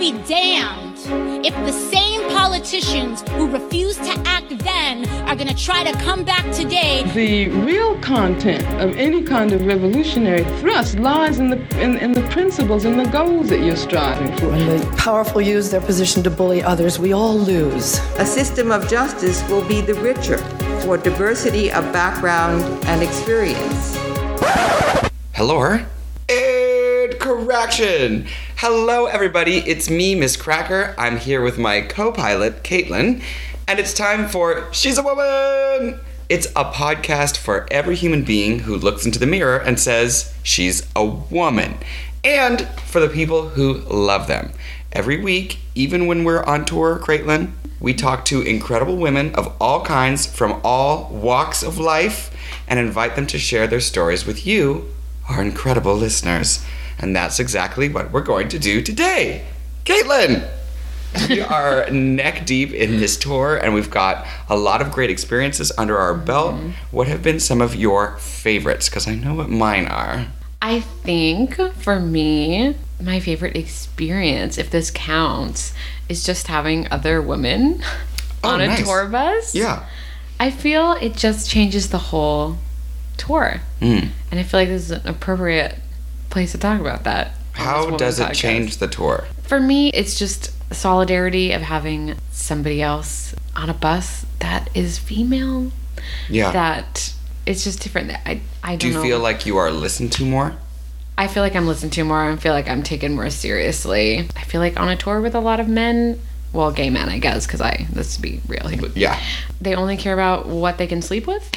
be damned if the same politicians who refused to act then are going to try to come back today. The real content of any kind of revolutionary thrust lies in the in, in the principles and the goals that you're striving for. When the powerful use their position to bully others, we all lose. A system of justice will be the richer for diversity of background and experience. Hello. And correction. Hello, everybody. It's me, Miz Cracker. I'm here with my co pilot, Caitlin, and it's time for She's a Woman. It's a podcast for every human being who looks into the mirror and says she's a woman, and for the people who love them. Every week, even when we're on tour, Caitlin, we talk to incredible women of all kinds from all walks of life and invite them to share their stories with you, our incredible listeners. And that's exactly what we're going to do today. Caitlin! we are neck deep in this tour and we've got a lot of great experiences under our belt. What have been some of your favorites? Because I know what mine are. I think for me, my favorite experience, if this counts, is just having other women Oh, on a nice. tour bus. Yeah. I feel it just changes the whole tour. Mm. And I feel like this is an appropriate place to talk about that. How does it podcast. change the tour? For me, it's just solidarity of having somebody else on a bus that is female. Yeah. That it's just different. I I don't Do you know. feel like you are listened to more? I feel like I'm listened to more. I feel like I'm taken more seriously. I feel like on a tour with a lot of men, well, gay men, I guess, because I let's be real here. Yeah. They only care about what they can sleep with.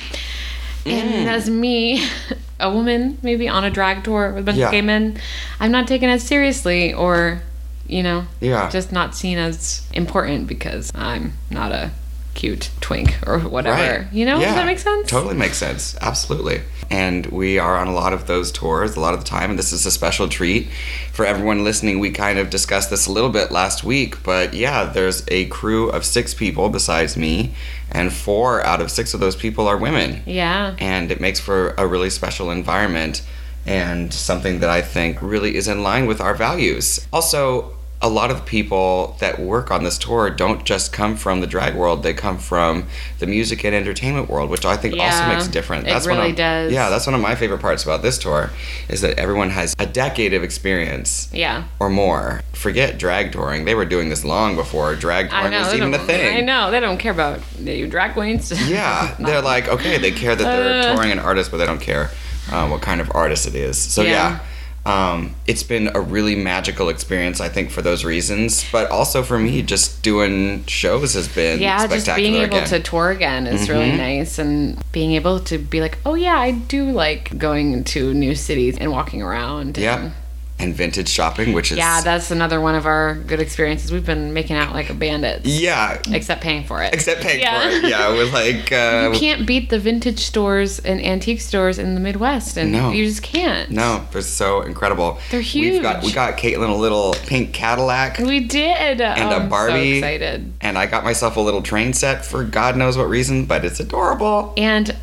Mm. And as me, a woman, maybe on a drag tour with a bunch Yeah. of gay men, I'm not taken as seriously or, you know, Yeah. just not seen as important because I'm not a cute twink or whatever. You know, does that make sense? Totally makes sense. Absolutely. And we are on a lot of those tours a lot of the time, and this is a special treat for everyone listening. We kind of discussed this a little bit last week, but yeah, there's a crew of six people besides me, and four out of six of those people are women. Yeah. and it makes for a really special environment and something that I think really is in line with our values. Also, a lot of people that work on this tour don't just come from the drag world; they come from the music and entertainment world, which I think also Yeah, makes it different. it one really of, does. Yeah, that's one of my favorite parts about this tour is that everyone has a decade of experience Yeah. or more. Forget drag touring; they were doing this long before drag touring know. was even a thing. I know. They don't care about you drag queens. Yeah, they're like, okay, they care that they're Uh. touring an artist, but they don't care uh, what kind of artist it is. So yeah. Yeah. Um, it's been a really magical experience, I think, for those reasons. But also for me, just doing shows has been yeah, spectacular just being able again. to tour again is really Mhm. nice, and being able to be like, oh yeah, I do like going to new cities and walking around. yeah, and- and vintage shopping, which is yeah, that's another one of our good experiences. We've been making out like a bandit, yeah, except paying for it. except paying Yeah. for it. Yeah, we're like uh, you can't beat the vintage stores and antique stores in the Midwest, and No. you just can't. no, they're so incredible. They're huge. We've got we got Caitlin a little pink Cadillac. We did. And oh, a I'm Barbie. So excited. And I got myself a little train set for God knows what reason, but it's adorable. And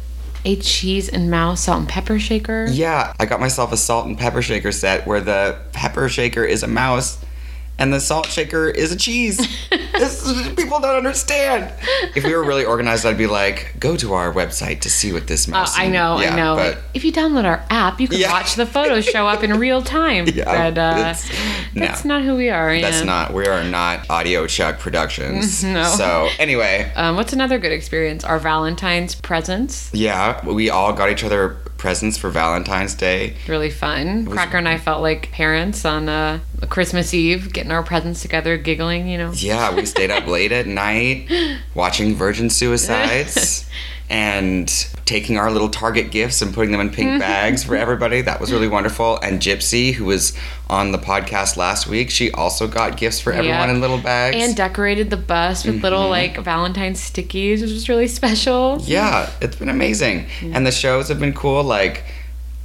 a cheese and mouse salt and pepper shaker. Yeah, I got myself a salt and pepper shaker set where the pepper shaker is a mouse and the salt shaker is a cheese. this, people don't understand. If we were really organized, I'd be like, go to our website to see what this Uh. I know, Yeah, I know. But if you download our app, you can Yeah. watch the photos show up in real time. Yeah, but uh, it's- no. that's not who we are. that's yeah. not. We are not Audiochuck Productions. No. So anyway, Um, what's another good experience? Our Valentine's presents. yeah, we all got each other presents for Valentine's Day. Really fun. Cracker and I felt like parents on uh, Christmas Eve, getting our presents together, giggling. You know. Yeah, we stayed up late at night watching Virgin Suicides and taking our little Target gifts and putting them in pink mm-hmm. bags for everybody. That was really wonderful. And Gypsy, who was on the podcast last week, she also got gifts for everyone Yeah. in little bags. And decorated the bus with little mm-hmm. like Valentine's stickies, which was really special. yeah, it's been amazing. And the shows have been cool. Like,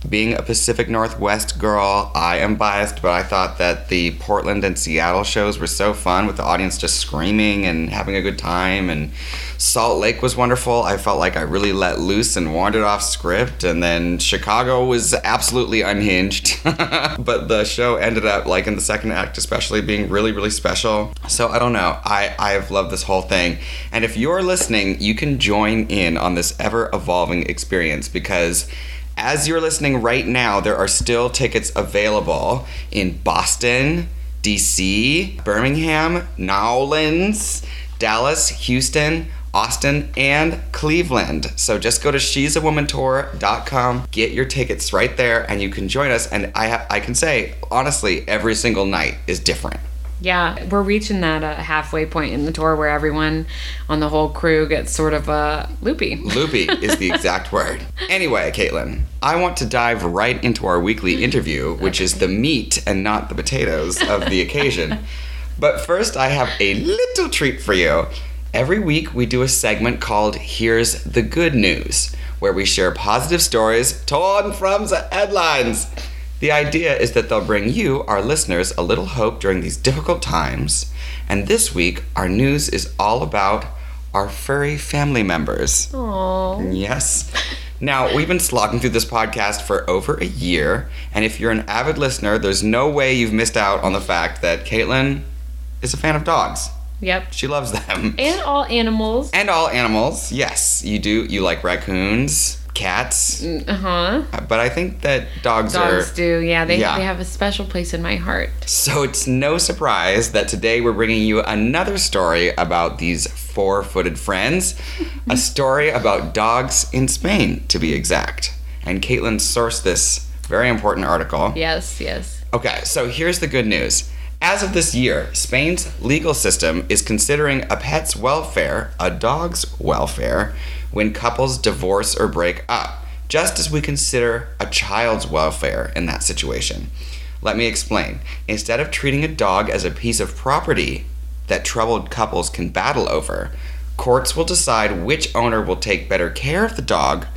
being a Pacific Northwest girl, I am biased, but I thought that the Portland and Seattle shows were so fun with the audience just screaming and having a good time. And Salt Lake was wonderful. I felt like I really let loose and wandered off script. And then Chicago was absolutely unhinged. but the show ended up, like in the second act, especially being really, really special. So I don't know. I, I have loved this whole thing. And if you're listening, you can join in on this ever evolving experience because as you're listening right now, there are still tickets available in Boston, DC, Birmingham, Nowlands, Dallas, Houston, Austin, and Cleveland. So just go to she'sawomantour.com, get your tickets right there, and you can join us. And I, ha- I can say, honestly, every single night is different. Yeah, we're reaching that uh, halfway point in the tour where everyone on the whole crew gets sort of uh, loopy. Loopy is the exact word. Anyway, Caitlin, I want to dive right into our weekly interview, which is the meat and not the potatoes of the occasion. But first, I have a little treat for you. Every week, we do a segment called Here's the Good News, where we share positive stories torn from the headlines. The idea is that they'll bring you, our listeners, a little hope during these difficult times. And this week, our news is all about our furry family members. Aww. Yes. Now, we've been slogging through this podcast for over a year, and if you're an avid listener, there's no way you've missed out on the fact that Caitlin is a fan of dogs. Yep. She loves them. And all animals. And all animals. Yes, you do. You like raccoons, cats, Uh huh. but I think that dogs, are Dogs are. do. Yeah, they, Yeah. they have a special place in my heart. So it's no surprise that today we're bringing you another story about these four footed friends. a story about dogs in Spain, to be exact. And Caitlin sourced this very important article. Yes, yes. Okay, so here's the good news. As of this year, Spain's legal system is considering a pet's welfare, a dog's welfare, when couples divorce or break up, just as we consider a child's welfare in that situation. Let me explain. Instead of treating a dog as a piece of property that troubled couples can battle over, courts will decide which owner will take better care of the dog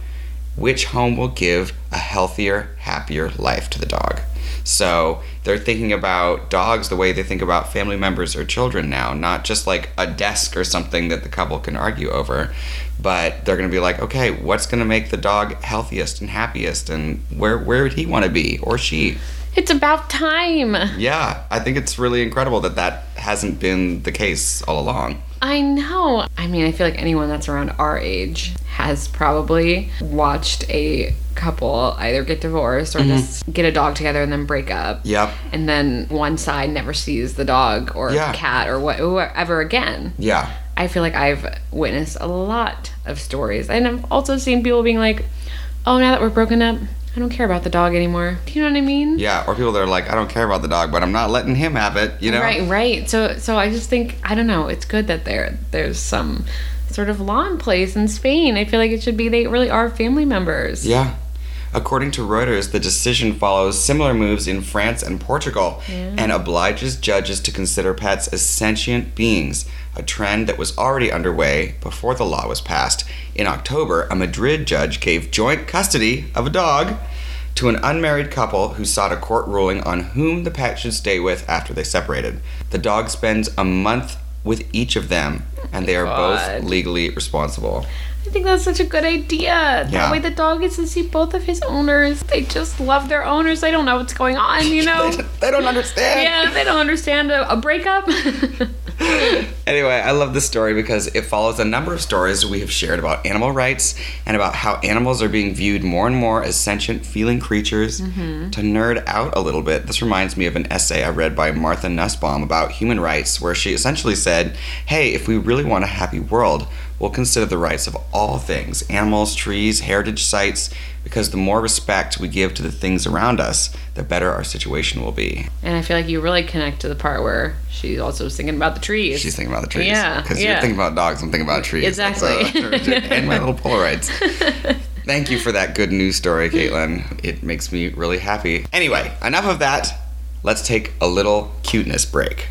which home will give a healthier, happier life to the dog. So they're thinking about dogs the way they think about family members or children now, not just like a desk or something that the couple can argue over, but they're going to be like, okay, what's going to make the dog healthiest and happiest, and where where would he want to be or she? It's about time. Yeah, I think it's really incredible that that hasn't been the case all along. I know. I mean, I feel like anyone that's around our age has probably watched a couple either get divorced or mm-hmm. just get a dog together and then break up. Yep. And then one side never sees the dog or Yeah. cat or what, whatever again. Yeah. I feel like I've witnessed a lot of stories. And I've also seen people being like, oh, now that we're broken up, I don't care about the dog anymore. Do you know what I mean? Yeah, or people that are like, I don't care about the dog, but I'm not letting him have it, you know? Right, right. So so I just think I don't know, it's good that there there's some sort of law in place in Spain. I feel like it should be they really are family members. Yeah. According to Reuters, the decision follows similar moves in France and Portugal and obliges judges to consider pets as sentient beings, a trend that was already underway before the law was passed. In October, a Madrid judge gave joint custody of a dog to an unmarried couple who sought a court ruling on whom the pet should stay with after they separated. The dog spends a month with each of them, and they are God. both legally responsible. I think that's such a good idea. Yeah. That way the dog gets to see both of his owners. They just love their owners. They don't know what's going on, you know? they don't understand. yeah, they don't understand a, a breakup. Anyway, I love this story because it follows a number of stories we have shared about animal rights and about how animals are being viewed more and more as sentient, feeling creatures. Mm-hmm. To nerd out a little bit, this reminds me of an essay I read by Martha Nussbaum about human rights, where she essentially said, Hey, if we really want a happy world, we'll consider the rights of all things animals, trees, heritage sites because the more respect we give to the things around us, the better our situation will be. and I feel like you really connect to the part where she's also was thinking about the trees. She's thinking about the trees. Yeah, Because you're thinking about dogs, I'm thinking about trees. Exactly. uh, and my little Polaroids. Thank you for that good news story, Caitlin. It makes me really happy. Anyway, enough of that. Let's take a little cuteness break.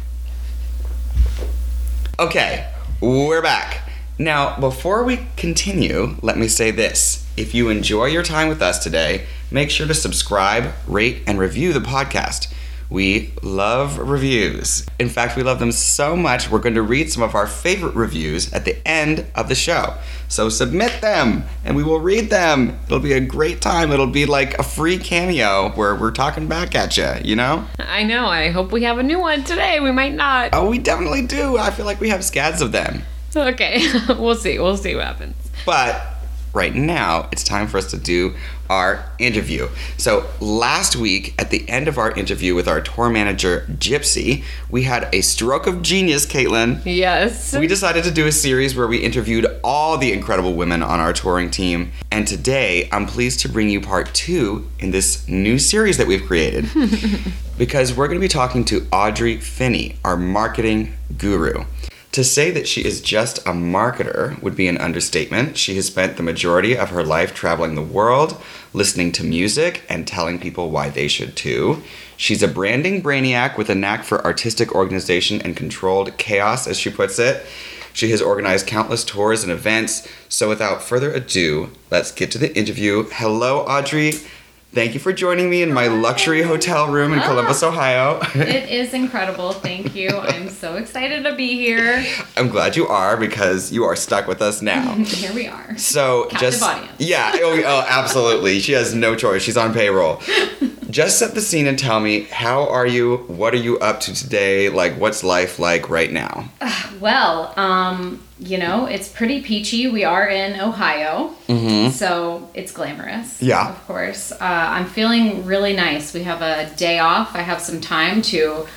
Okay, we're back. Now, before we continue, let me say this. If you enjoy your time with us today, make sure to subscribe, rate, and review the podcast. We love reviews. In fact, we love them so much, we're going to read some of our favorite reviews at the end of the show. So submit them and we will read them. It'll be a great time. It'll be like a free cameo where we're talking back at you, you know? I know. I hope we have a new one today. We might not. Oh, we definitely do. I feel like we have scads of them. Okay. we'll see. We'll see what happens. But right now, it's time for us to do our interview. So, last week, at the end of our interview with our tour manager, Gypsy, we had a stroke of genius, Caitlin. Yes. We decided to do a series where we interviewed all the incredible women on our touring team. And today, I'm pleased to bring you part two in this new series that we've created. because we're going to be talking to Audrey Finney, our marketing guru. To say that she is just a marketer would be an understatement. She has spent the majority of her life traveling the world, listening to music, and telling people why they should too. She's a branding brainiac with a knack for artistic organization and controlled chaos, as she puts it. She has organized countless tours and events. So, without further ado, let's get to the interview. Hello, Audrey. Thank you for joining me in my luxury hotel room in Columbus, Ohio. It is incredible. Thank you. I'm so excited to be here. I'm glad you are because you are stuck with us now. Here we are. So Captive just audience. yeah, oh, oh, absolutely. She has no choice. She's on payroll. just set the scene and tell me how are you? What are you up to today? Like, what's life like right now? Well, um, you know, it's pretty peachy. We are in Ohio, so it's glamorous. Mm-hmm. Yeah. Of course. Uh, I'm feeling really nice. We have a day off. I have some time to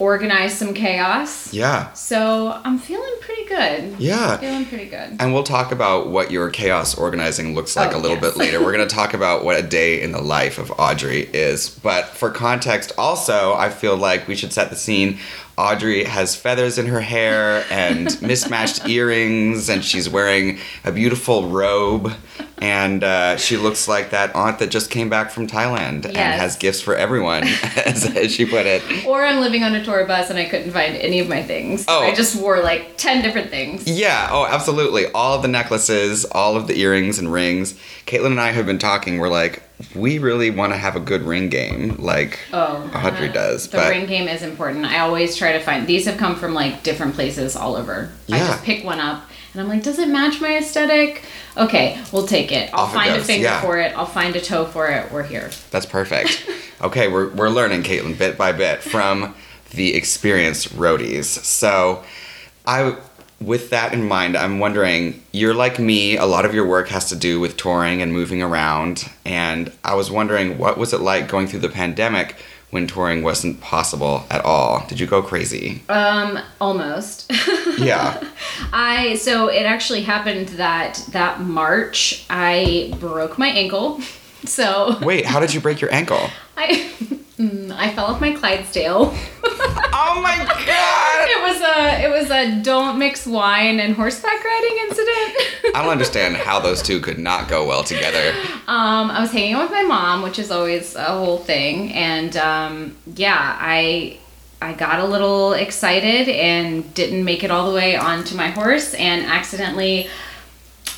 organize some chaos. Yeah, So I'm feeling pretty good. yeah. I'm Feeling pretty good. And we'll talk about what your chaos organizing looks like Oh, a little yes. bit later. We're going to talk about what a day in the life of Audrey is. But for context, also, I feel like we should set the scene. Audrey has feathers in her hair and mismatched earrings, and she's wearing a beautiful robe. And uh, she looks like that aunt that just came back from Thailand and has gifts for everyone, as, as she put it. Or I'm living on a tour bus and I couldn't find any of my things. Oh. I just wore like 10 different things. Yeah, oh, absolutely. All of the necklaces, all of the earrings and rings. Caitlin and I have been talking. We're like, we really want to have a good ring game, like Oh, Audrey uh, does. The but ring game is important. I always try to find these have come from like different places all over. Yeah. I just pick one up and I'm like, does it match my aesthetic? Okay, we'll take it. I'll Off it find a goes, finger yeah. for it. I'll find a toe for it. We're here. that's perfect. okay, we're, we're learning, Caitlin, bit by bit from the experienced roadies. So, I, with that in mind, I'm wondering, you're like me. A lot of your work has to do with touring and moving around, and I was wondering, what was it like going through the pandemic? When touring wasn't possible at all, did you go crazy? Um, almost. Yeah. I so it actually happened that that March I broke my ankle. So Wait, how did you break your ankle? I mm, I fell off my Clydesdale. Oh my god! It was a it was a don't mix wine and horseback riding incident. I don't understand how those two could not go well together. um, I was hanging out with my mom, which is always a whole thing, and um, yeah, I I got a little excited and didn't make it all the way onto my horse and accidentally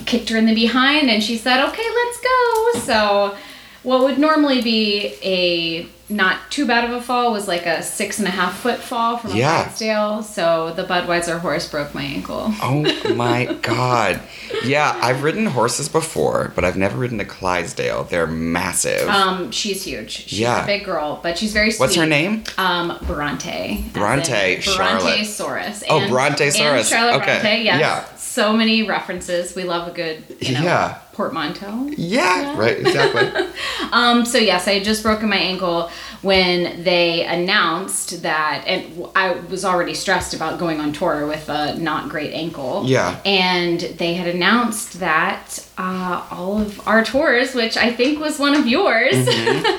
kicked her in the behind, and she said, "Okay, let's go." So. What would normally be a not too bad of a fall was like a six and a half foot fall from a Yeah. Clydesdale. So the Budweiser horse broke my ankle. Oh my god. Yeah, I've ridden horses before, but I've never ridden a Clydesdale. They're massive. Um, she's huge. She's Yeah. a big girl, but she's very sweet. What's her name? Um, Bronte. Bronte, in Charlotte. Brontosaurus. Oh, And- Brontosaurus. And Charlotte Okay, Bronte, yes. yeah. So many references. We love a good, you know, Yeah. Portmanteau. Yeah, right, exactly. Um, so yes, I had just broken my ankle when they announced that, and I was already stressed about going on tour with a not great ankle. Yeah. And they had announced that uh, all of our tours, which I think was one of yours,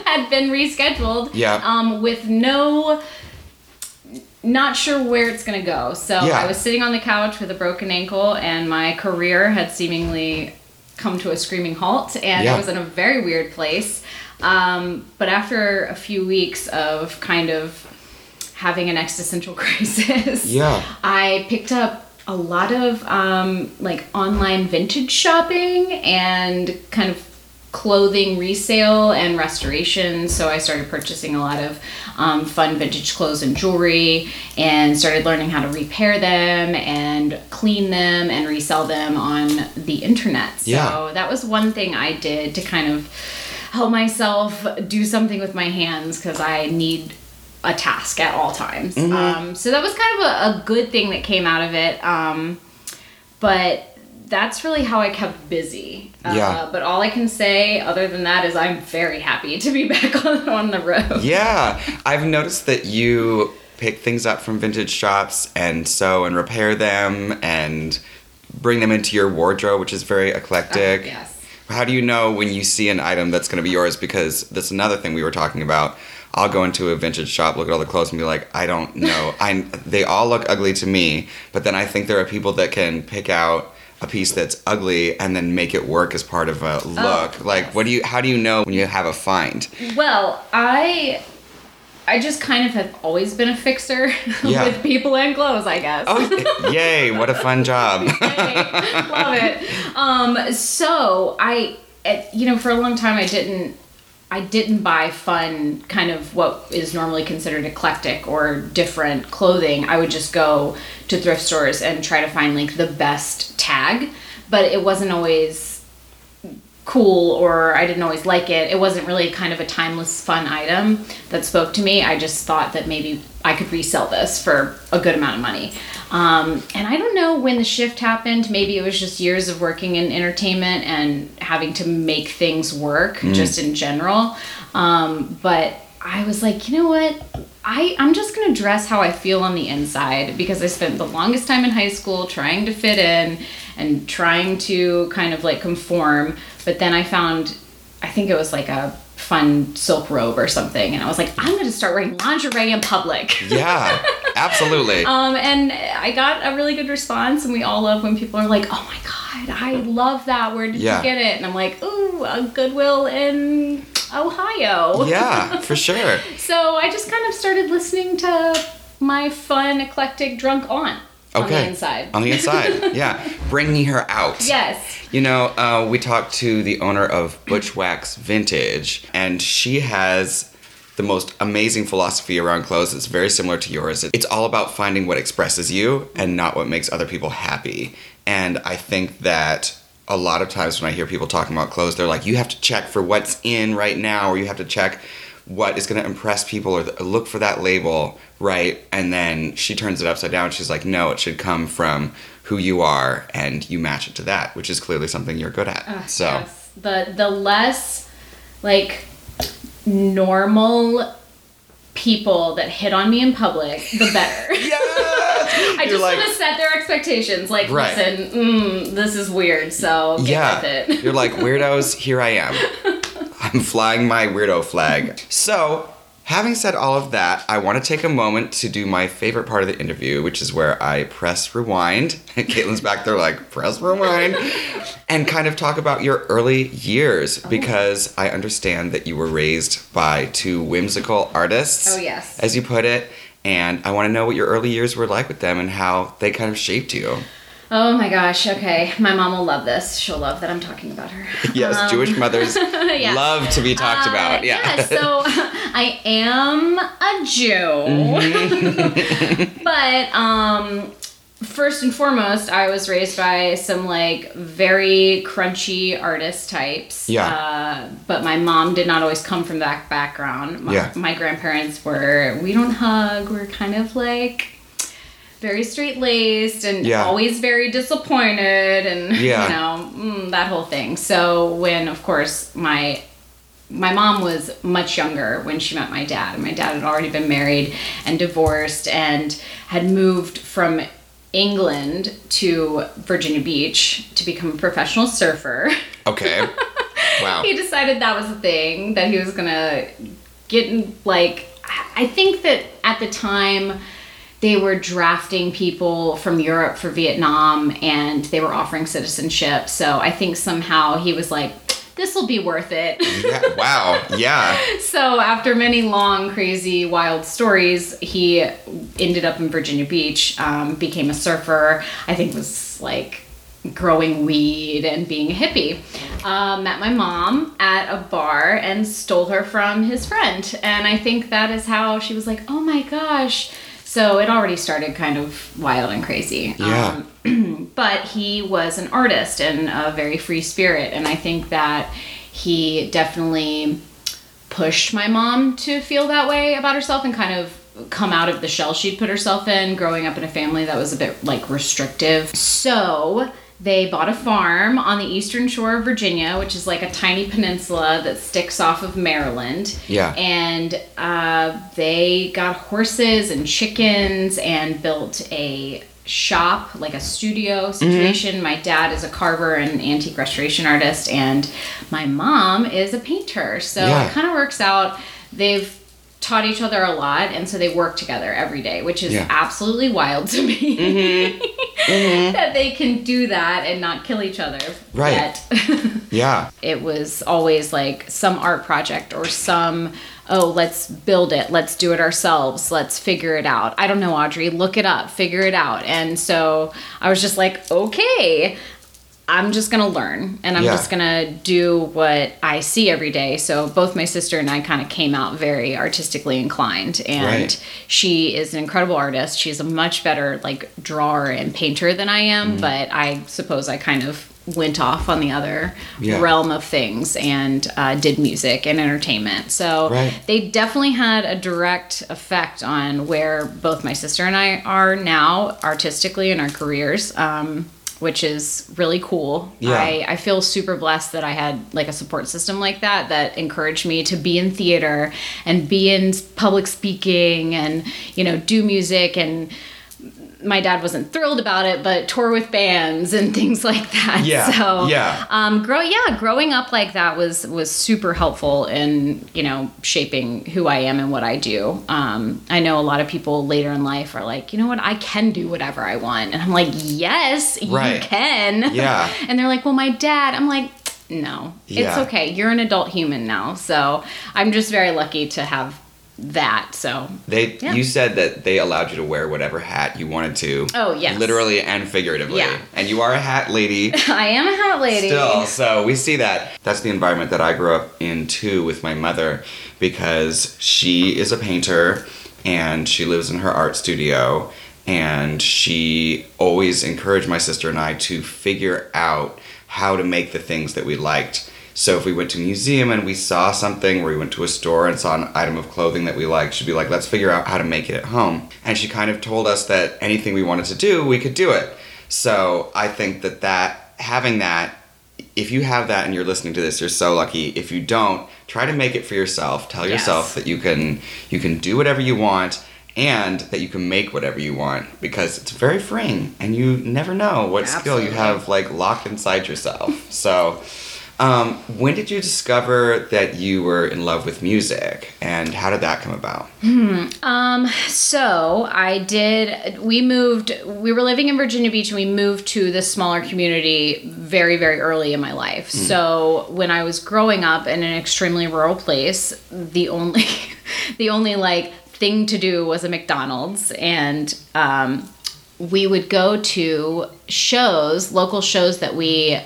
had been rescheduled. Mm-hmm. Yeah. Um, with no. Not sure where it's gonna go. So Yeah. I was sitting on the couch with a broken ankle, and my career had seemingly come to a screaming halt, and Yeah. it was in a very weird place. Um, but after a few weeks of kind of having an existential crisis, Yeah. I picked up a lot of um, like online vintage shopping and kind of clothing resale and restoration. So I started purchasing a lot of um, fun vintage clothes and jewelry and started learning how to repair them and clean them and resell them on the internet. So Yeah. that was one thing I did to kind of help myself do something with my hands because I need a task at all times. Mm-hmm. Um, so that was kind of a, a good thing that came out of it. Um, but that's really how I kept busy. Uh, Yeah. But all I can say, other than that, is I'm very happy to be back on, on the road. Yeah, I've noticed that you pick things up from vintage shops and sew and repair them and bring them into your wardrobe, which is very eclectic. Oh, yes. How do you know when you see an item that's going to be yours? Because that's another thing we were talking about. I'll go into a vintage shop, look at all the clothes, and be like, I don't know. I they all look ugly to me, but then I think there are people that can pick out a piece that's ugly and then make it work as part of a look. like, Oh, yes. what do you? How do you know when you have a find? Well, I I just kind of have always been a fixer Yeah. with people and clothes, I guess. Oh, yay! What a fun job. Yay, love it. Um, so I, you know, for a long time I didn't, I didn't buy fun kind of what is normally considered eclectic or different clothing. I would just go to thrift stores and try to find like the best tag, but it wasn't always cool or I didn't always like it. It wasn't really kind of a timeless fun item that spoke to me. I just thought that maybe I could resell this for a good amount of money. Um, and I don't know when the shift happened. Maybe it was just years of working in entertainment and having to make things work just in general. Um, but I was like, you know what? I, I'm just gonna dress how I feel on the inside because I spent the longest time in high school trying to fit in and trying to kind of like conform. But then I found, I think it was like a fun silk robe or something, and I was like, I'm gonna start wearing lingerie in public. yeah, absolutely. Um, and I got a really good response, and we all love when people are like, "Oh my god, I love that! Where did Yeah. you get it?" And I'm like, "Ooh, a Goodwill in Ohio." yeah, for sure. So I just kind of started listening to my fun, eclectic drunk aunt on the inside. On the inside, yeah. Bringing her out. yes. You know, uh, we talked to the owner of Butch Wax Vintage, and she has the most amazing philosophy around clothes. It's very similar to yours. It's all about finding what expresses you and not what makes other people happy. And I think that a lot of times when I hear people talking about clothes, they're like, you have to check for what's in right now, or you have to check what is going to impress people, or th- look for that label, right? And then she turns it upside down. She's like, no, it should come from who you are, and you match it to that, which is clearly something you're good at. so, Yes. The the less like normal people that hit on me in public, the better. I You're just like- want to set their expectations. Like, Right. listen, mm, this is weird, so get yeah, with it. you're like weirdos. Here I am. I'm flying my weirdo flag. So, having said all of that, I want to take a moment to do my favorite part of the interview, which is where I press rewind. Caitlin's back there like press rewind, and kind of talk about your early years because I understand that you were raised by two whimsical artists. Oh, yes. as you put it. And I want to know what your early years were like with them and how they kind of shaped you. Oh my gosh, okay. My mom will love this. She'll love that I'm talking about her. Yes, Jewish mothers yeah. love to be talked Uh, about. Yeah. so I am a Jew. Mm-hmm. but um first and foremost, I was raised by some like very crunchy artist types. Yeah. Uh, but my mom did not always come from that background. My, Yeah. my grandparents were we don't hug, we're kind of like very straight laced and Yeah. always very disappointed and Yeah. you know mm, that whole thing. So when of course my my mom was much younger when she met my dad and my dad had already been married and divorced and had moved from England to Virginia Beach to become a professional surfer. Okay. Wow. he decided that was a thing that he was gonna get like I think that at the time they were drafting people from Europe for Vietnam and they were offering citizenship. So I think somehow he was like, this will be worth it. Yeah. Wow. Yeah. so after many long, crazy, wild stories, he ended up in Virginia Beach, um, became a surfer. I think was like growing weed and being a hippie. Um, met my mom at a bar and stole her from his friend, and I think that is how she was like, "Oh my gosh." So it already started kind of wild and crazy. Yeah. Um, but he was an artist and a very free spirit, and I think that he definitely pushed my mom to feel that way about herself and kind of come out of the shell she'd put herself in growing up in a family that was a bit like restrictive. So they bought a farm on the eastern shore of Virginia, which is like a tiny peninsula that sticks off of Maryland. Yeah. And uh, they got horses and chickens and built a shop, like a studio situation. My dad is a carver and antique restoration artist, and my mom is a painter. So Yeah. it kind of works out. They've taught each other a lot, and so they work together every day, which is Yeah. absolutely wild to me. Mm-hmm. Mm-hmm. that they can do that and not kill each other. Right. Yeah. it was always like some art project or some oh let's build it let's do it ourselves let's figure it out i don't know audrey look it up figure it out and so i was just like okay i'm just gonna learn and i'm Yeah. just gonna do what i see every day so both my sister and i kind of came out very artistically inclined and Right. she is an incredible artist she's a much better like drawer and painter than i am Mm. but i suppose i kind of went off on the other Yeah. realm of things and uh, did music and entertainment. So Right. they definitely had a direct effect on where both my sister and I are now artistically in our careers. Um, which is really cool. Yeah. I, I feel super blessed that I had like a support system like that that encouraged me to be in theater and be in public speaking and you know do music and my dad wasn't thrilled about it, but tour with bands and things like that. Yeah, So yeah. um, grow yeah, growing up like that was was super helpful in you know shaping who I am and what I do. Um, I know a lot of people later in life are like, you know what, I can do whatever I want, and I'm like, yes, Right. you can. Yeah. and they're like, well, my dad. I'm like. No, it's Yeah. okay. You're an adult human now. So I'm just very lucky to have that. So They Yeah. you said that they allowed you to wear whatever hat you wanted to. Oh, yes. Literally and figuratively. Yeah. And you are a hat lady. I am a hat lady. Still, so we see that. That's the environment that I grew up in too with my mother because she is a painter and she lives in her art studio and she always encouraged my sister and I to figure out how to make the things that we liked. So if we went to a museum and we saw something, or we went to a store and saw an item of clothing that we liked, she'd be like, "Let's figure out how to make it at home." And she kind of told us that anything we wanted to do, we could do it. So I think that that having that if you have that and you're listening to this, you're so lucky. If you don't, try to make it for yourself. Tell Yes. yourself that you can you can do whatever you want and that you can make whatever you want because it's very freeing and you never know what skill you have like locked inside yourself. So um, when did you discover that you were in love with music and how did that come about? So I did. We moved. We were living in Virginia Beach, and we moved to this smaller community very, very early in my life. So when I was growing up in an extremely rural place, the only, the only like thing to do was a McDonald's, and um, we would go to shows, local shows that we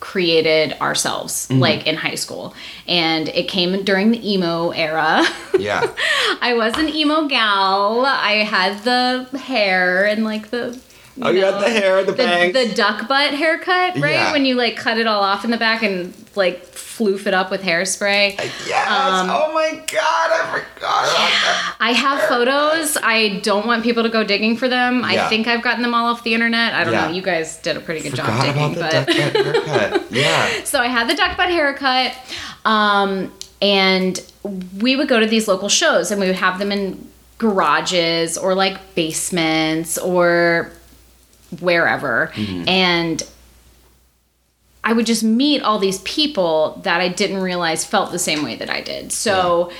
created ourselves, mm-hmm. like in high school, and it came during the emo era. Yeah. I was an emo gal. I had the hair and like the. Oh, you had the hair, the the, bangs. the duck butt haircut, right? Yeah. When you like cut it all off in the back and like floof it up with hairspray. Yes. Um, oh my god, I forgot about that. I have photos. I don't want people to go digging for them. Yeah. I think I've gotten them all off the internet. I don't Yeah. know. You guys did a pretty good job Forgot digging, about the but duck butt haircut. Yeah. so I had the duck butt haircut, um, and we would go to these local shows, and we would have them in garages or like basements or wherever, mm-hmm. and I would just meet all these people that I didn't realize felt the same way that I did. So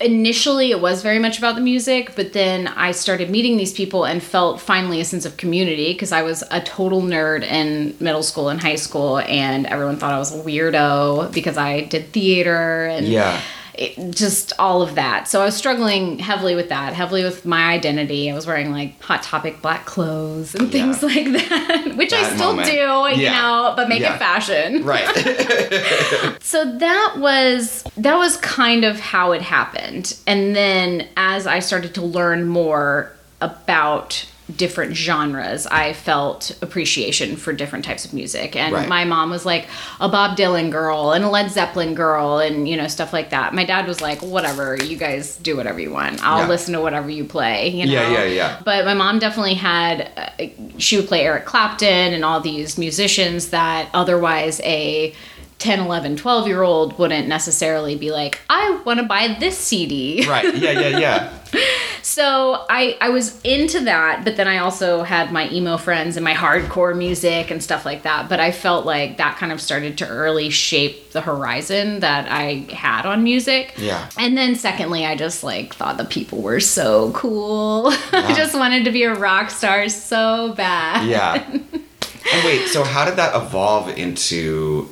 initially it was very much about the music, but then I started meeting these people and felt finally a sense of community because I was a total nerd in middle school and high school, and everyone thought I was a weirdo because I did theater and Yeah. It, just all of that. So I was struggling heavily with that, heavily with my identity. I was wearing like hot topic black clothes and things Yeah. like that, which I still moment. do, you know, but make Yeah. it fashion. Right. So that was that was kind of how it happened. And then as I started to learn more about different genres, I felt appreciation for different types of music. And Right. my mom was like a Bob Dylan girl and a Led Zeppelin girl and you know stuff like that. My dad was like, "Whatever, you guys do whatever you want. I'll Yeah. listen to whatever you play." You know. Yeah, yeah, yeah. But my mom definitely had, uh, she would play Eric Clapton and all these musicians that otherwise a 10, 11, 12 year old wouldn't necessarily be like, I want to buy this CD. right. Yeah, yeah, yeah. So I, I was into that, but then I also had my emo friends and my hardcore music and stuff like that. But I felt like that kind of started to early shape the horizon that I had on music. Yeah. And then secondly, I just like thought the people were so cool. I just wanted to be a rock star so bad. Yeah. and wait, so how did that evolve into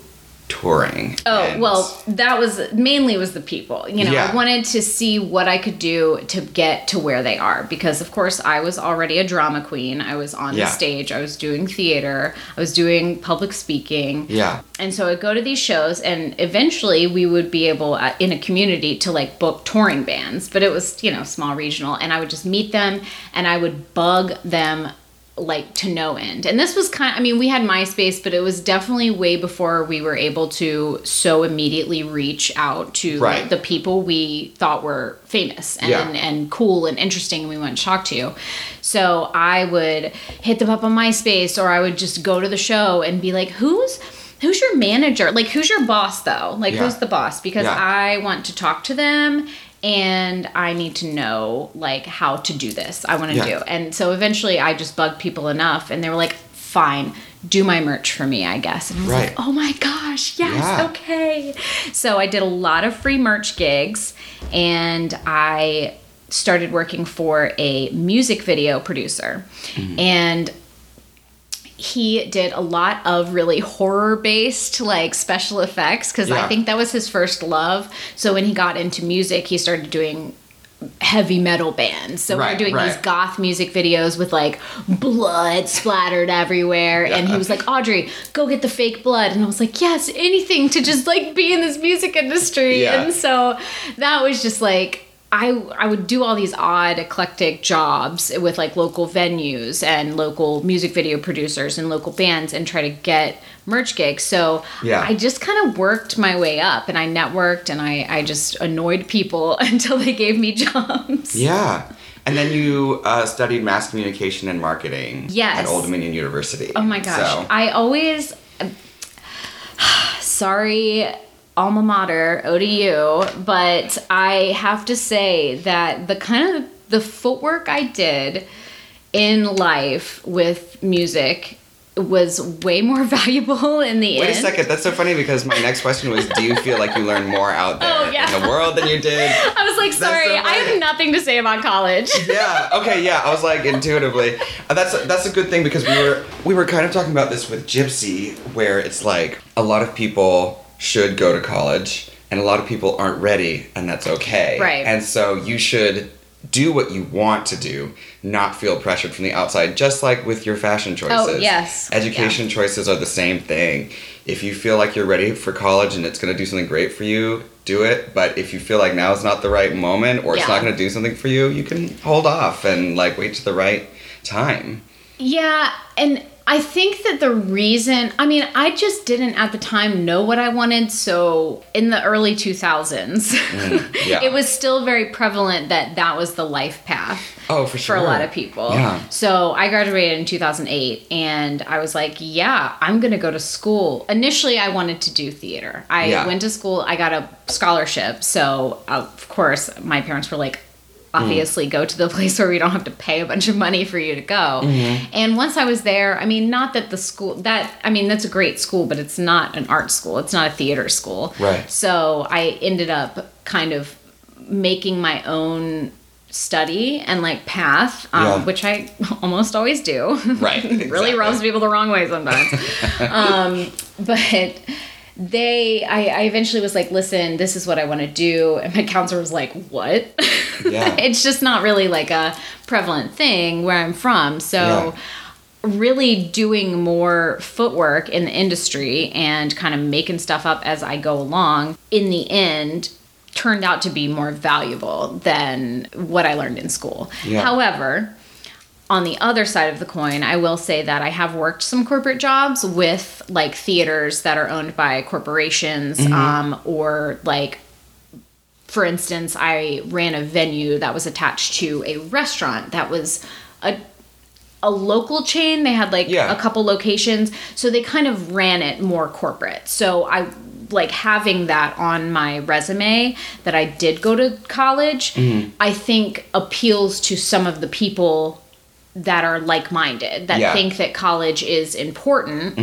touring? Oh well, that was mainly was the people. You know, Yeah. I wanted to see what I could do to get to where they are because, of course, I was already a drama queen. I was on Yeah. the stage. I was doing theater. I was doing public speaking. Yeah. And so I'd go to these shows, and eventually we would be able, uh, in a community, to like book touring bands. But it was, you know, small regional. And I would just meet them and I would bug them like to no end. And this was kind I mean, we had MySpace, but it was definitely way before we were able to so immediately reach out to Right. the people we thought were famous and, Yeah. and cool and interesting and we wanted to talk to. So I would hit them up on MySpace or I would just go to the show and be like, who's who's your manager? Like who's your boss though? Like Yeah. who's the boss? Because Yeah. I want to talk to them and I need to know like how to do this. I want to Yeah. do. And so eventually I just bugged people enough and they were like, fine, do my merch for me, I guess. And I was Right. like, oh my gosh, yes, Yeah. okay. So I did a lot of free merch gigs and I started working for a music video producer. Mm-hmm. And he did a lot of really horror based like special effects because Yeah. I think that was his first love. So when he got into music, he started doing heavy metal bands. So we Right, were doing right. these goth music videos with like blood splattered everywhere. And he was like, Audrey, go get the fake blood. And I was like, yes, anything to just like be in this music industry. Yeah. And so that was just like, I, I would do all these odd eclectic jobs with like local venues and local music video producers and local bands and try to get merch gigs. So Yeah. I just kind of worked my way up and I networked and I, I just annoyed people until they gave me jobs. Yeah. And then you uh, studied mass communication and marketing Yes. at Old Dominion University. Oh my gosh. So, I always sorry alma mater ODU, but I have to say that the kind of the footwork I did in life with music was way more valuable in the wait end. a second. That's so funny because my next question was Do you feel like you learned more out there Oh, yeah. in the world than you did? I was like, so sorry, I have nothing to say about college. yeah. Okay. Yeah. I was like intuitively. Uh, that's that's a good thing because we were we were kind of talking about this with Gypsy, where it's like a lot of people should go to college, and a lot of people aren't ready, and that's okay. Right. And so you should do what you want to do, not feel pressured from the outside. Just like with your fashion oh, choices. Oh, yes. Education choices are the same thing. If you feel like you're ready for college and it's going to do something great for you, do it. But if you feel like now is not the right moment or it's not going to do something for you, you can hold off and like wait to the right time. Yeah, and I think that the reason, I mean, I just didn't at the time know what I wanted. So in the early 2000s, Mm, yeah. it was still very prevalent that that was the life path Oh, for for sure. a lot of people. Yeah. So I graduated in 2008 and I was like, yeah, I'm going to go to school. Initially, I wanted to do theater. I Yeah. went to school, I got a scholarship. So, of course, my parents were like, obviously go to the place where we don't have to pay a bunch of money for you to go. Mm-hmm. And once I was there, I mean, not that the school that I mean, that's a great school, but it's not an art school. It's not a theater school. Right. So I ended up kind of making my own study and like path, um, Yeah. which I almost always do. Right, really exactly. rubs people the wrong way sometimes. um, but they, I, I eventually was like, listen, this is what I want to do. And my counselor was like, what? Yeah. it's just not really like a prevalent thing where I'm from. So, Yeah. really doing more footwork in the industry and kind of making stuff up as I go along, in the end, turned out to be more valuable than what I learned in school. Yeah. However, on the other side of the coin, I will say that I have worked some corporate jobs with like theaters that are owned by corporations um, or like for instance, I ran a venue that was attached to a restaurant that was a a local chain. They had like Yeah. a couple locations, so they kind of ran it more corporate. So I like having that on my resume that I did go to college. Mm-hmm. I think appeals to some of the people that are like-minded that Yeah. Mm-hmm. think that college is important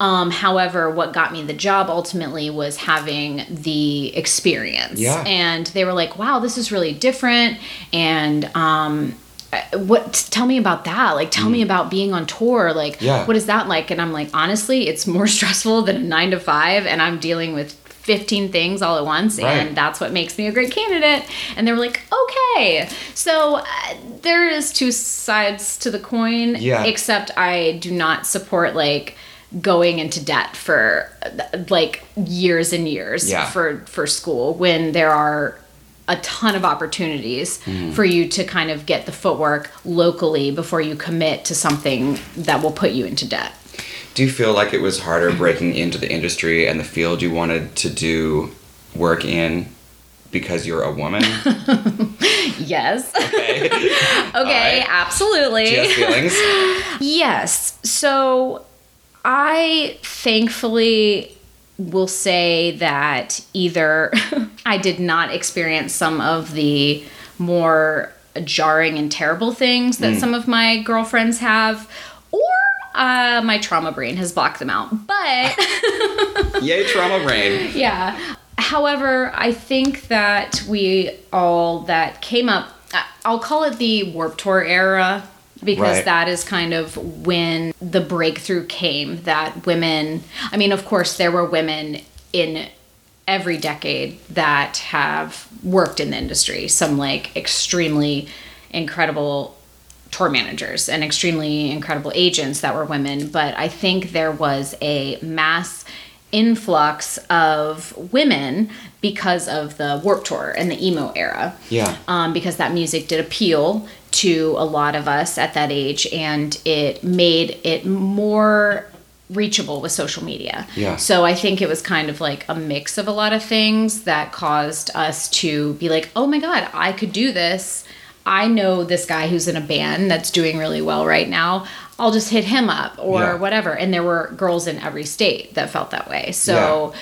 um, however, what got me the job ultimately was having the experience. Yeah. And they were like, wow, this is really different. And um, uh, what, tell me about that. Like, tell me about being on tour. Like, Mm. Yeah. what is that like? And I'm like, honestly, it's more stressful than a nine to five. And I'm dealing with 15 things all at once. Right. And that's what makes me a great candidate. And they were like, okay. So uh, there is two sides to the coin. Yeah. Except I do not support like going into debt for uh, like years and years Yeah. for for school when there are a ton of opportunities Mm-hmm. for you to kind of get the footwork locally before you commit to something that will put you into debt. Do you feel like it was harder breaking into the industry and the field you wanted to do work in because you're a woman? Yes. Okay. okay, right. absolutely. Do you have feelings? Yes. So I thankfully will say that either I did not experience some of the more jarring and terrible things that mm. some of my girlfriends have, or uh, my trauma brain has blocked them out. But Yay, trauma brain. yeah. However, I think that we all that came up, I'll call it the Warped Tour era because Right. that is kind of when the breakthrough came that women, I mean, of course, there were women in every decade that have worked in the industry, some like extremely incredible tour managers and extremely incredible agents that were women, but I think there was a mass influx of women because of the Warped Tour and the emo era. Yeah. Um, because that music did appeal to a lot of us at that age and it made it more reachable with social media. Yeah. So I think it was kind of like a mix of a lot of things that caused us to be like, oh my God, I could do this. I know this guy who's in a band that's doing really well right now. I'll just hit him up or Yeah. whatever. And there were girls in every state that felt that way. So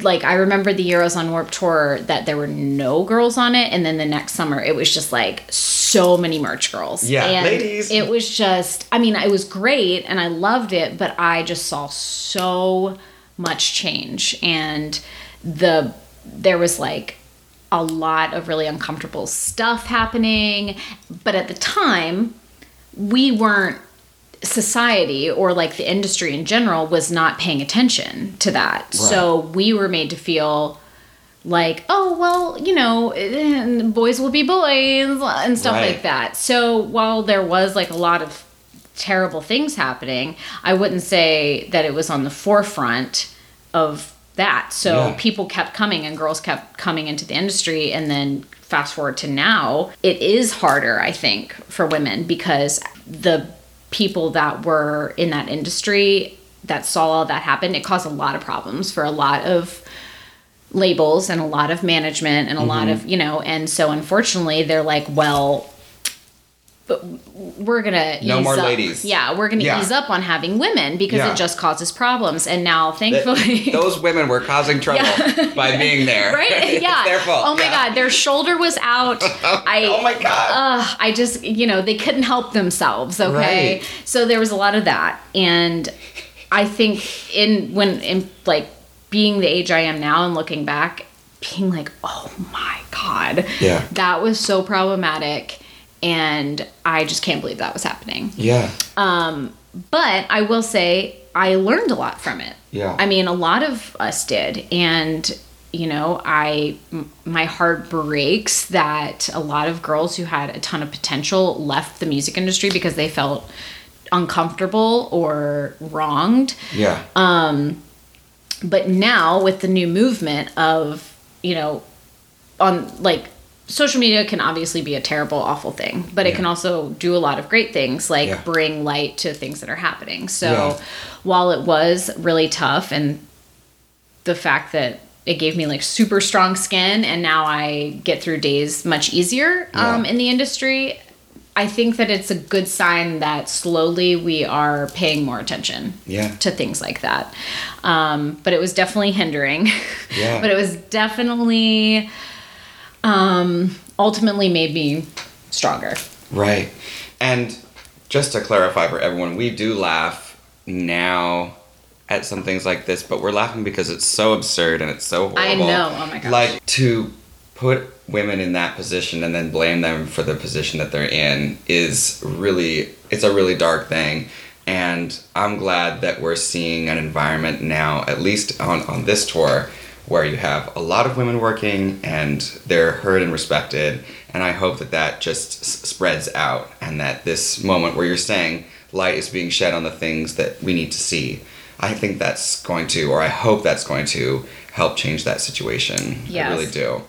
like I remember the year I was on Warped Tour that there were no girls on it, and then the next summer it was just like so many merch girls. Yeah, and ladies. It was just, I mean, it was great and I loved it, but I just saw so much change, and the there was like a lot of really uncomfortable stuff happening, but at the time we weren't society or like the industry in general was not paying attention to that. So we were made to feel like, oh, well, you know, boys will be boys and stuff Right. like that. So while there was like a lot of terrible things happening, I wouldn't say that it was on the forefront of that. So Yeah. people kept coming and girls kept coming into the industry and then fast forward to now, it is harder, I think, for women because the people that were in that industry that saw all that happen, it caused a lot of problems for a lot of labels and a lot of management and a lot Mm-hmm. of, you know, and so unfortunately they're like, well, but we're gonna No ease more up. ladies. Yeah, we're gonna Yeah. ease up on having women because Yeah. it just causes problems. And now, thankfully, those women were causing trouble by being there. right? Yeah. their fault. Oh my Yeah. god, their shoulder was out. I Oh my god. Ugh, I just, you know, they couldn't help themselves, okay? Right. So there was a lot of that. And I think in when in like being the age I am now and looking back, being like, oh my God. Yeah. That was so problematic. And I just can't believe that was happening. Yeah. Um, But I will say, I learned a lot from it. Yeah. I mean, a lot of us did. And, you know, I, m- my heart breaks that a lot of girls who had a ton of potential left the music industry because they felt uncomfortable or wronged. Yeah. Um, but now with the new movement of, you know, on like social media can obviously be a terrible, awful thing, but it Yeah. can also do a lot of great things like Yeah. bring light to things that are happening. So Yeah. while it was really tough and the fact that it gave me like super strong skin and now I get through days much easier um, in the industry, I think that it's a good sign that slowly we are paying more attention Yeah. to things like that. Um, but it was definitely hindering. Yeah. but it was definitely um, ultimately made me stronger. Right. And just to clarify for everyone, we do laugh now at some things like this, but we're laughing because it's so absurd and it's so horrible. I know. Oh my gosh. Like to put women in that position and then blame them for the position that they're in is really it's a really dark thing. And I'm glad that we're seeing an environment now, at least on, on this tour, where you have a lot of women working and they're heard and respected. And I hope that that just s- spreads out and that this moment where you're saying light is being shed on the things that we need to see. I think that's going to, or I hope that's going to help change that situation. I really do.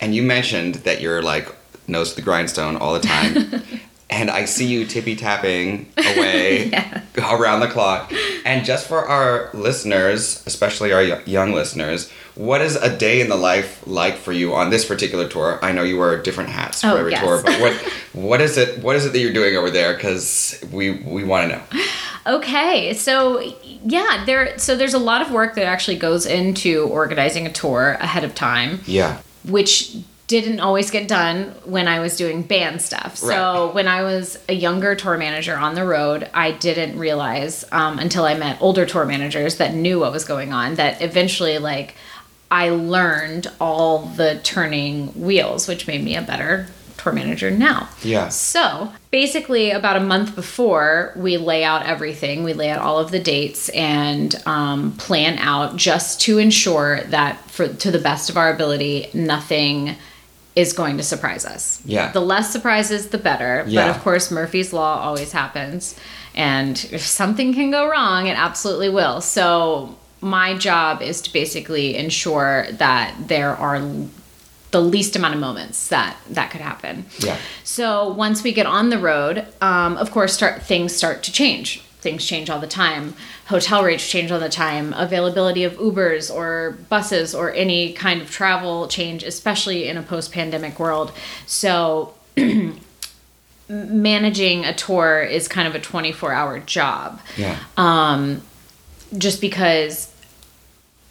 And you mentioned that you're like nose to the grindstone all the time. and I see you tippy tapping away around the clock. And just for our listeners, especially our y- young listeners, what is a day in the life like for you on this particular tour? I know you wear different hats for Oh, every yes. tour, but what what is it? What is it that you're doing over there? Because we we want to know. Okay, so yeah, there. So there's a lot of work that actually goes into organizing a tour ahead of time. Yeah. which didn't always get done when I was doing band stuff. So Right. when I was a younger tour manager on the road, I didn't realize um, until I met older tour managers that knew what was going on that eventually like I learned all the turning wheels, which made me a better tour manager now. Yeah. So basically, about a month before, we lay out everything. We lay out all of the dates and um, plan out just to ensure that, for to the best of our ability, nothing is going to surprise us. Yeah. The less surprises, the better. Yeah. But of course, Murphy's Law always happens. And if something can go wrong, it absolutely will. So my job is to basically ensure that there are the least amount of moments that that could happen. Yeah. So once we get on the road, um, of course, start things start to change. Things change all the time. Hotel rates change all the time. Availability of Ubers or buses or any kind of travel change, especially in a post-pandemic world. So managing a tour is kind of a 24-hour job Yeah. Um, just because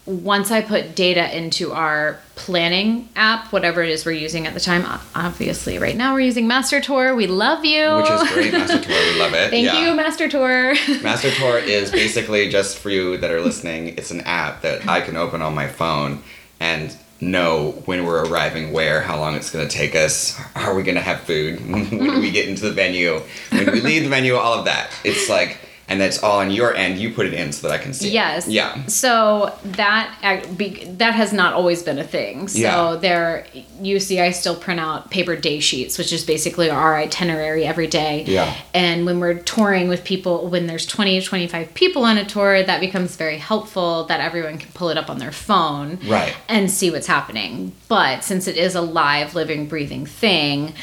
once I put data into our planning app, whatever it is we're using at the time, obviously right now we're using Master Tour. We love you. Which is great, Master Tour. We love it. Thank yeah. you, Master Tour. Master Tour is basically just for you that are listening. It's an app that I can open on my phone and know when we're arriving where, how long it's going to take us, are we going to have food, when do we get into the venue, when do we leave the venue, all of that. It's like, and that's all on your end. You put it in so that I can see. it. Yes. Yeah. So that that has not always been a thing. So Yeah. there, you see, I still print out paper day sheets, which is basically our itinerary every day. Yeah. And when we're touring with people, when there's 20 to 25 people on a tour, that becomes very helpful that everyone can pull it up on their phone. Right. And see what's happening. But since it is a live, living, breathing thing,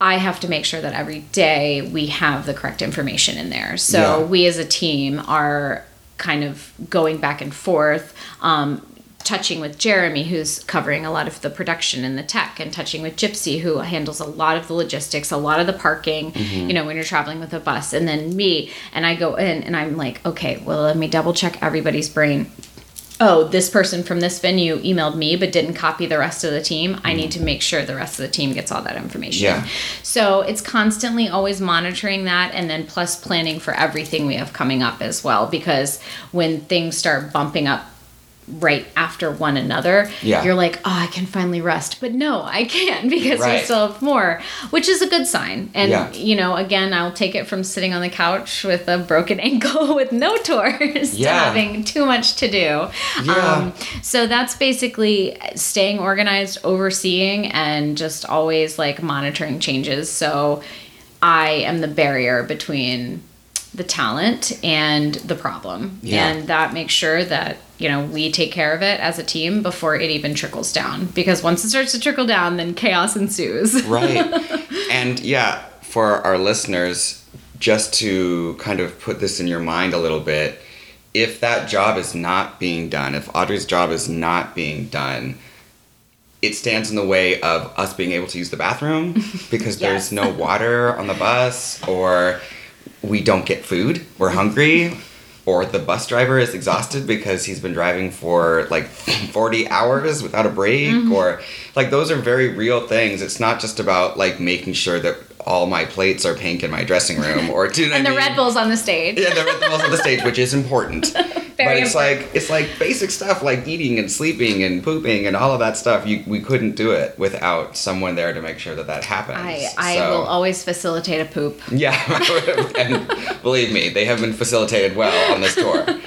I have to make sure that every day we have the correct information in there. So Yeah. we as a team are kind of going back and forth. Um, touching with Jeremy, who's covering a lot of the production and the tech, and touching with Gypsy, who handles a lot of the logistics, a lot of the parking, you know, when you're traveling with a bus, and then me, and I go in and I'm like, okay, well, let me double check everybody's brain. Oh, this person from this venue emailed me but didn't copy the rest of the team. I need mm. to make sure the rest of the team gets all that information. Yeah. So it's constantly always monitoring that and then plus planning for everything we have coming up as well because when things start bumping up right after one another, Yeah. you're like, oh, I can finally rest. But no, I can't because Right. we still have more, which is a good sign. And, Yeah. you know, again, I'll take it from sitting on the couch with a broken ankle with no tours to having too much to do. Yeah. Um, so that's basically staying organized, overseeing, and just always like monitoring changes. So I am the barrier between the talent and the problem. Yeah. And that makes sure that, you know, we take care of it as a team before it even trickles down. Because once it starts to trickle down, then chaos ensues. Right. and yeah, for our listeners, just to kind of put this in your mind a little bit, if that job is not being done, if Audrey's job is not being done, it stands in the way of us being able to use the bathroom because there's no water on the bus or we don't get food, we're hungry, or the bus driver is exhausted because he's been driving for like 40 hours without a break, mm-hmm. or like those are very real things. It's not just about like making sure that all my plates are pink in my dressing room or do you know and the mean? Red Bulls on the stage. Yeah, the Red Bulls on the stage, which is important. Very but it's like it's like basic stuff like eating and sleeping and pooping and all of that stuff. You we couldn't do it without someone there to make sure that that happens. I, I So- will always facilitate a poop. yeah, and believe me, they have been facilitated well on this tour.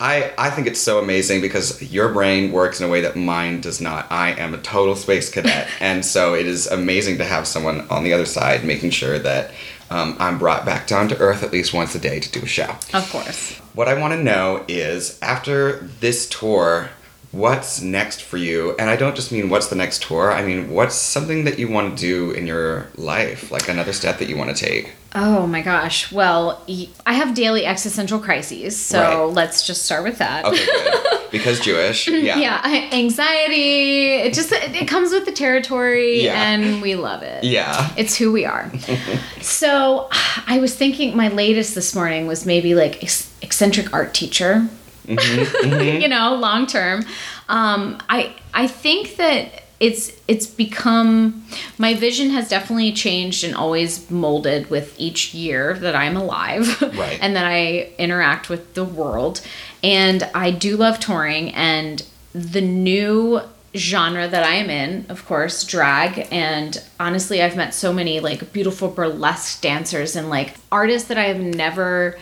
I, I think it's so amazing because your brain works in a way that mine does not. I am a total space cadet, and so it is amazing to have someone on the other side making sure that um, I'm brought back down to earth at least once a day to do a show. Of course. What I want to know is after this tour, what's next for you? And I don't just mean what's the next tour, I mean what's something that you want to do in your life, like another step that you want to take. Oh my gosh. Well, i have daily existential crises, so Right. let's just start with that. Okay, good. because Jewish. Yeah. Yeah, anxiety. It just it, it comes with the territory, Yeah. and we love it. Yeah. It's who we are. so I was thinking my latest this morning was maybe like eccentric art teacher. you know, long term. Um, I I think that it's it's become my vision has definitely changed and always molded with each year that I'm alive Right. and that I interact with the world. And I do love touring and the new genre that I am in, of course, drag. And honestly, I've met so many like beautiful burlesque dancers and like artists that I have never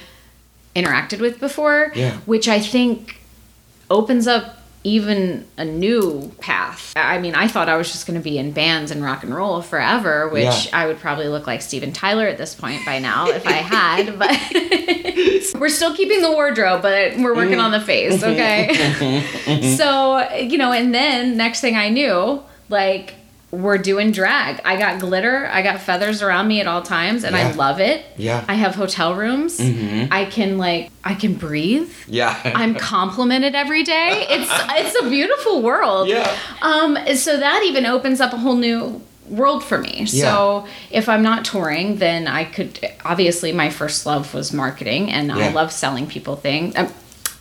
interacted with before, Yeah. which I think opens up even a new path. I mean, I thought I was just going to be in bands and rock and roll forever, which Yeah. I would probably look like Steven Tyler at this point by now if I had, but we're still keeping the wardrobe, but we're working on the face, okay? so, you know, and then next thing I knew, like we're doing drag. I got glitter, I got feathers around me at all times and I love it. Yeah. I have hotel rooms. I can like I can breathe. Yeah. I'm complimented every day. It's it's a beautiful world. Yeah. Um so that even opens up a whole new world for me. Yeah. So if I'm not touring, then I could obviously my first love was marketing and I love selling people things. Um,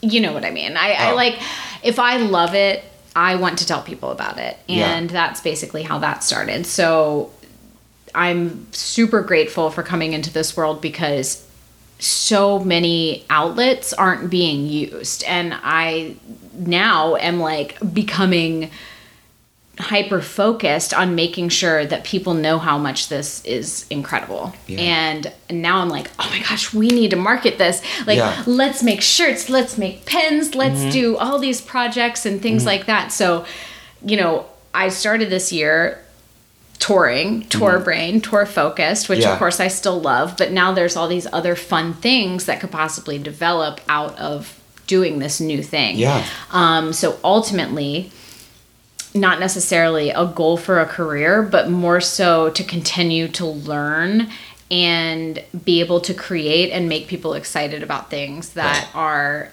you know what I mean? I, I Oh. like if I love it, I want to tell people about it. Yeah. And that's basically how that started. So I'm super grateful for coming into this world because so many outlets aren't being used and i now am like becoming hyper focused on making sure that people know how much this is incredible Yeah. and now i'm like oh my gosh we need to market this like Yeah. Mm-hmm. let's make shirts let's make pens let's do all these projects and things like that so you know i started this year touring, tour brain, tour focused, which Mm-hmm. Yeah. of course I still love, but now there's all these other fun things that could possibly develop out of doing this new thing. Yeah. Um, so ultimately, not necessarily a goal for a career, but more so to continue to learn and be able to create and make people excited about things that are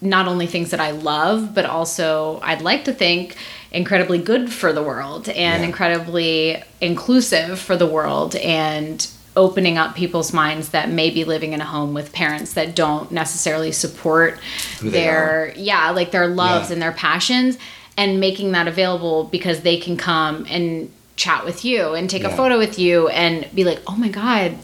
not only things that I love, but also I'd like to think incredibly good for the world and Yeah. incredibly inclusive for the world and opening up people's minds that may be living in a home with parents that don't necessarily support Who their yeah, like their loves Yeah. and their passions and making that available because they can come and chat with you and take a photo with you and be like, "Oh my god,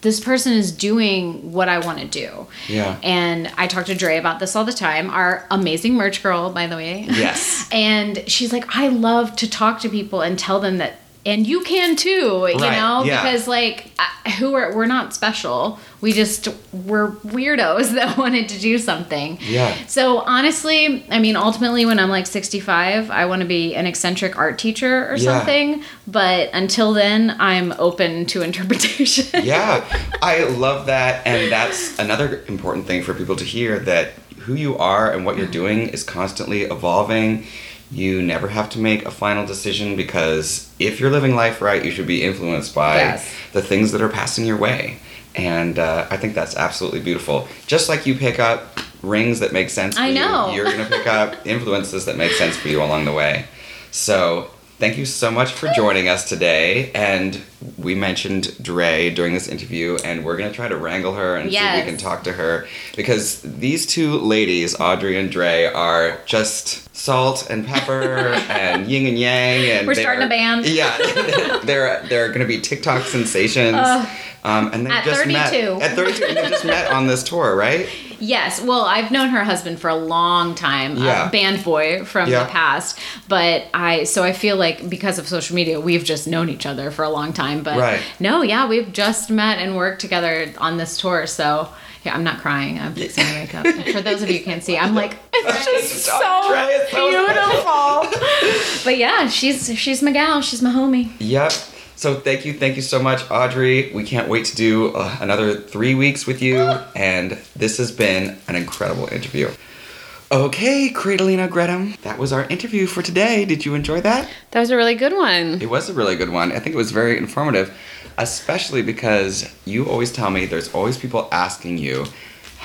this person is doing what I want to do. Yeah. And I talk to Dre about this all the time, our amazing merch girl, by the way. Yes. and she's like, I love to talk to people and tell them that, and you can too, you know, yeah. because like, who are we're not special. We just we're weirdos that wanted to do something. Yeah. So honestly, I mean, ultimately, when I'm like 65, I want to be an eccentric art teacher or Yeah. something. But until then, I'm open to interpretation. yeah, I love that. And that's another important thing for people to hear that who you are and what you're mm. doing is constantly evolving. You never have to make a final decision because if you're living life right, you should be influenced by Yes. the things that are passing your way. And uh, I think that's absolutely beautiful. Just like you pick up rings that make sense for I know. you, you're going to pick up influences that make sense for you along the way. So, thank you so much for joining us today. And we mentioned Dre during this interview, and we're going to try to wrangle her and see if we can talk to her because these two ladies, Audrey and Dre, are just salt and pepper and yin and yang. And We're starting a band. Yeah, they're they're going to be TikTok sensations. um, and they At just met 32. at 32. and they just met on this tour, right? Yes, well, I've known her husband for a long time, uh, Yeah. a band boy from Yeah. the past. But I, so I feel like because of social media, we've just known each other for a long time. But Right. no, yeah, we've just met and worked together on this tour. So yeah, I'm not crying. I'm fixing my makeup. for those of you who can't see, I'm like, it's just so beautiful. but yeah, she's she's my gal. She's my homie. Yep. So thank you, thank you so much, Audrey. We can't wait to do uh, another three weeks with you, and this has been an incredible interview. Okay, Cradalina Gretum, that was our interview for today. Did you enjoy that? That was a really good one. It was a really good one. I think it was very informative, especially because you always tell me there's always people asking you,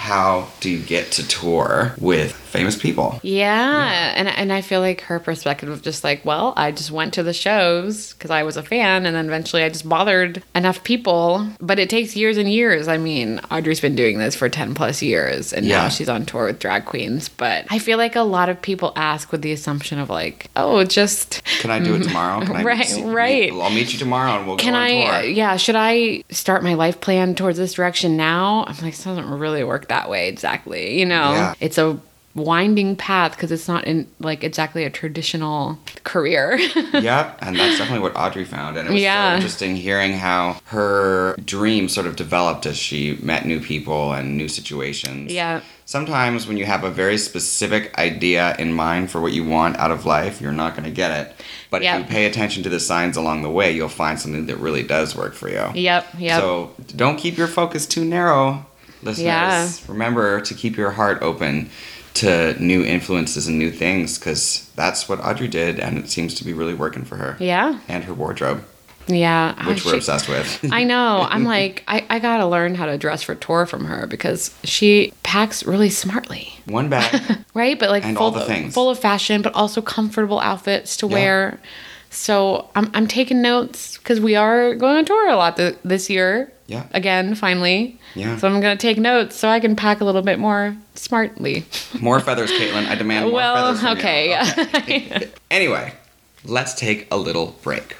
how do you get to tour with famous people? Yeah, and and I feel like her perspective of just like, well, I just went to the shows because I was a fan, and then eventually I just bothered enough people. But it takes years and years. I mean, Audrey's been doing this for ten plus years, and Yeah. now she's on tour with drag queens. But I feel like a lot of people ask with the assumption of like, oh, just Can I do it tomorrow? Can I Right, see- right. I'll meet you tomorrow and we'll can go on I? tour. Yeah, should I start my life plan towards this direction now? I'm like, it doesn't really work that way exactly. You know, Yeah. it's a winding path because it's not in like exactly a traditional career. yeah, and that's definitely what Audrey found. And it was Yeah. so interesting hearing how her dream sort of developed as she met new people and new situations. Yeah. Sometimes when you have a very specific idea in mind for what you want out of life, you're not going to get it. But Yeah. if you pay attention to the signs along the way, you'll find something that really does work for you. yep, yep. So don't keep your focus too narrow, listeners. Yeah. Remember to keep your heart open to new influences and new things because that's what Audrey did, and it seems to be really working for her. yeah, And her wardrobe, yeah. Oh, which we're she- obsessed with. I know. I'm like, I, I gotta learn how to dress for tour from her because she packs really smartly. One bag. right? But like And full all the things. full of fashion, but also comfortable outfits to Yeah. wear. So I'm I'm taking notes because we are going on tour a lot th- this year. Yeah. Again, finally. Yeah. So I'm gonna take notes so I can pack a little bit more smartly. More feathers, Caitlin. I demand more well, feathers. you. okay. Okay. Anyway, let's take a little break.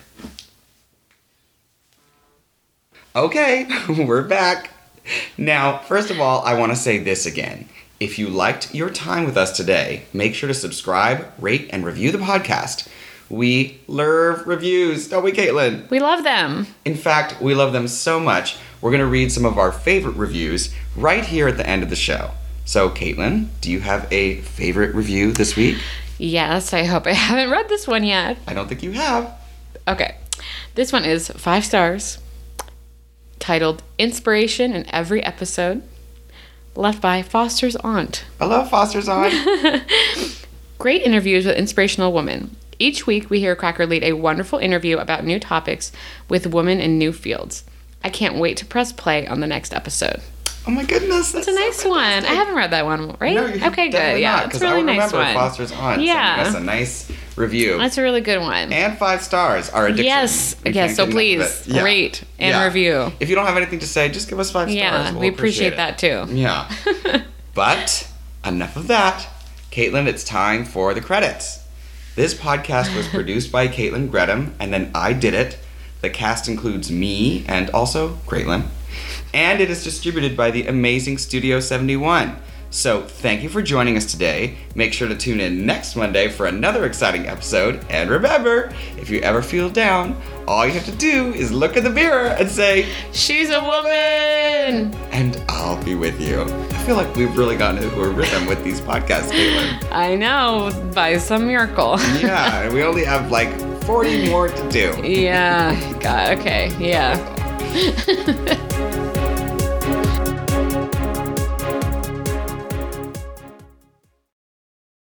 Okay, we're back. Now, first of all, I want to say this again. If you liked your time with us today, make sure to subscribe, rate, and review the podcast. We love reviews, don't we, Caitlin? we love them. In fact, we love them so much, we're going to read some of our favorite reviews right here at the end of the show. So, Caitlin, do you have a favorite review this week? Yes, I hope I haven't read this one yet. I don't think you have. Okay. This one is five stars, titled Inspiration in Every Episode, left by Foster's Aunt. I love Foster's Aunt. Great interviews with inspirational women. Each week, we hear Cracker lead a wonderful interview about new topics with women in new fields. I can't wait to press play on the next episode. oh my goodness, that's It's a nice one. I haven't read that one, right? No, okay, good. Yeah, it's a really I nice remember one. Foster's aunt Yeah. us a nice review. That's a really good one. and five stars. Our addiction. Yes, We yes. So get enough of please. Yeah. rate and Yeah. review. If you don't have anything to say, just give us five Yeah, stars. We'll we appreciate it. that too. Yeah. but enough of that. Caitlin, it's time for the credits. This podcast was produced by Caitlin Gretum, and then I did it. The cast includes me and also Caitlin. and it is distributed by the amazing Studio 71. So, thank you for joining us today. Make sure to tune in next Monday for another exciting episode. And remember, if you ever feel down, all you have to do is look in the mirror and say, She's a woman. and I'll be with you. I feel like we've really gotten into a rhythm with these podcasts, Caitlin. I know, by some miracle. Yeah, and we only have like 40 more to do. yeah. God, okay. Yeah.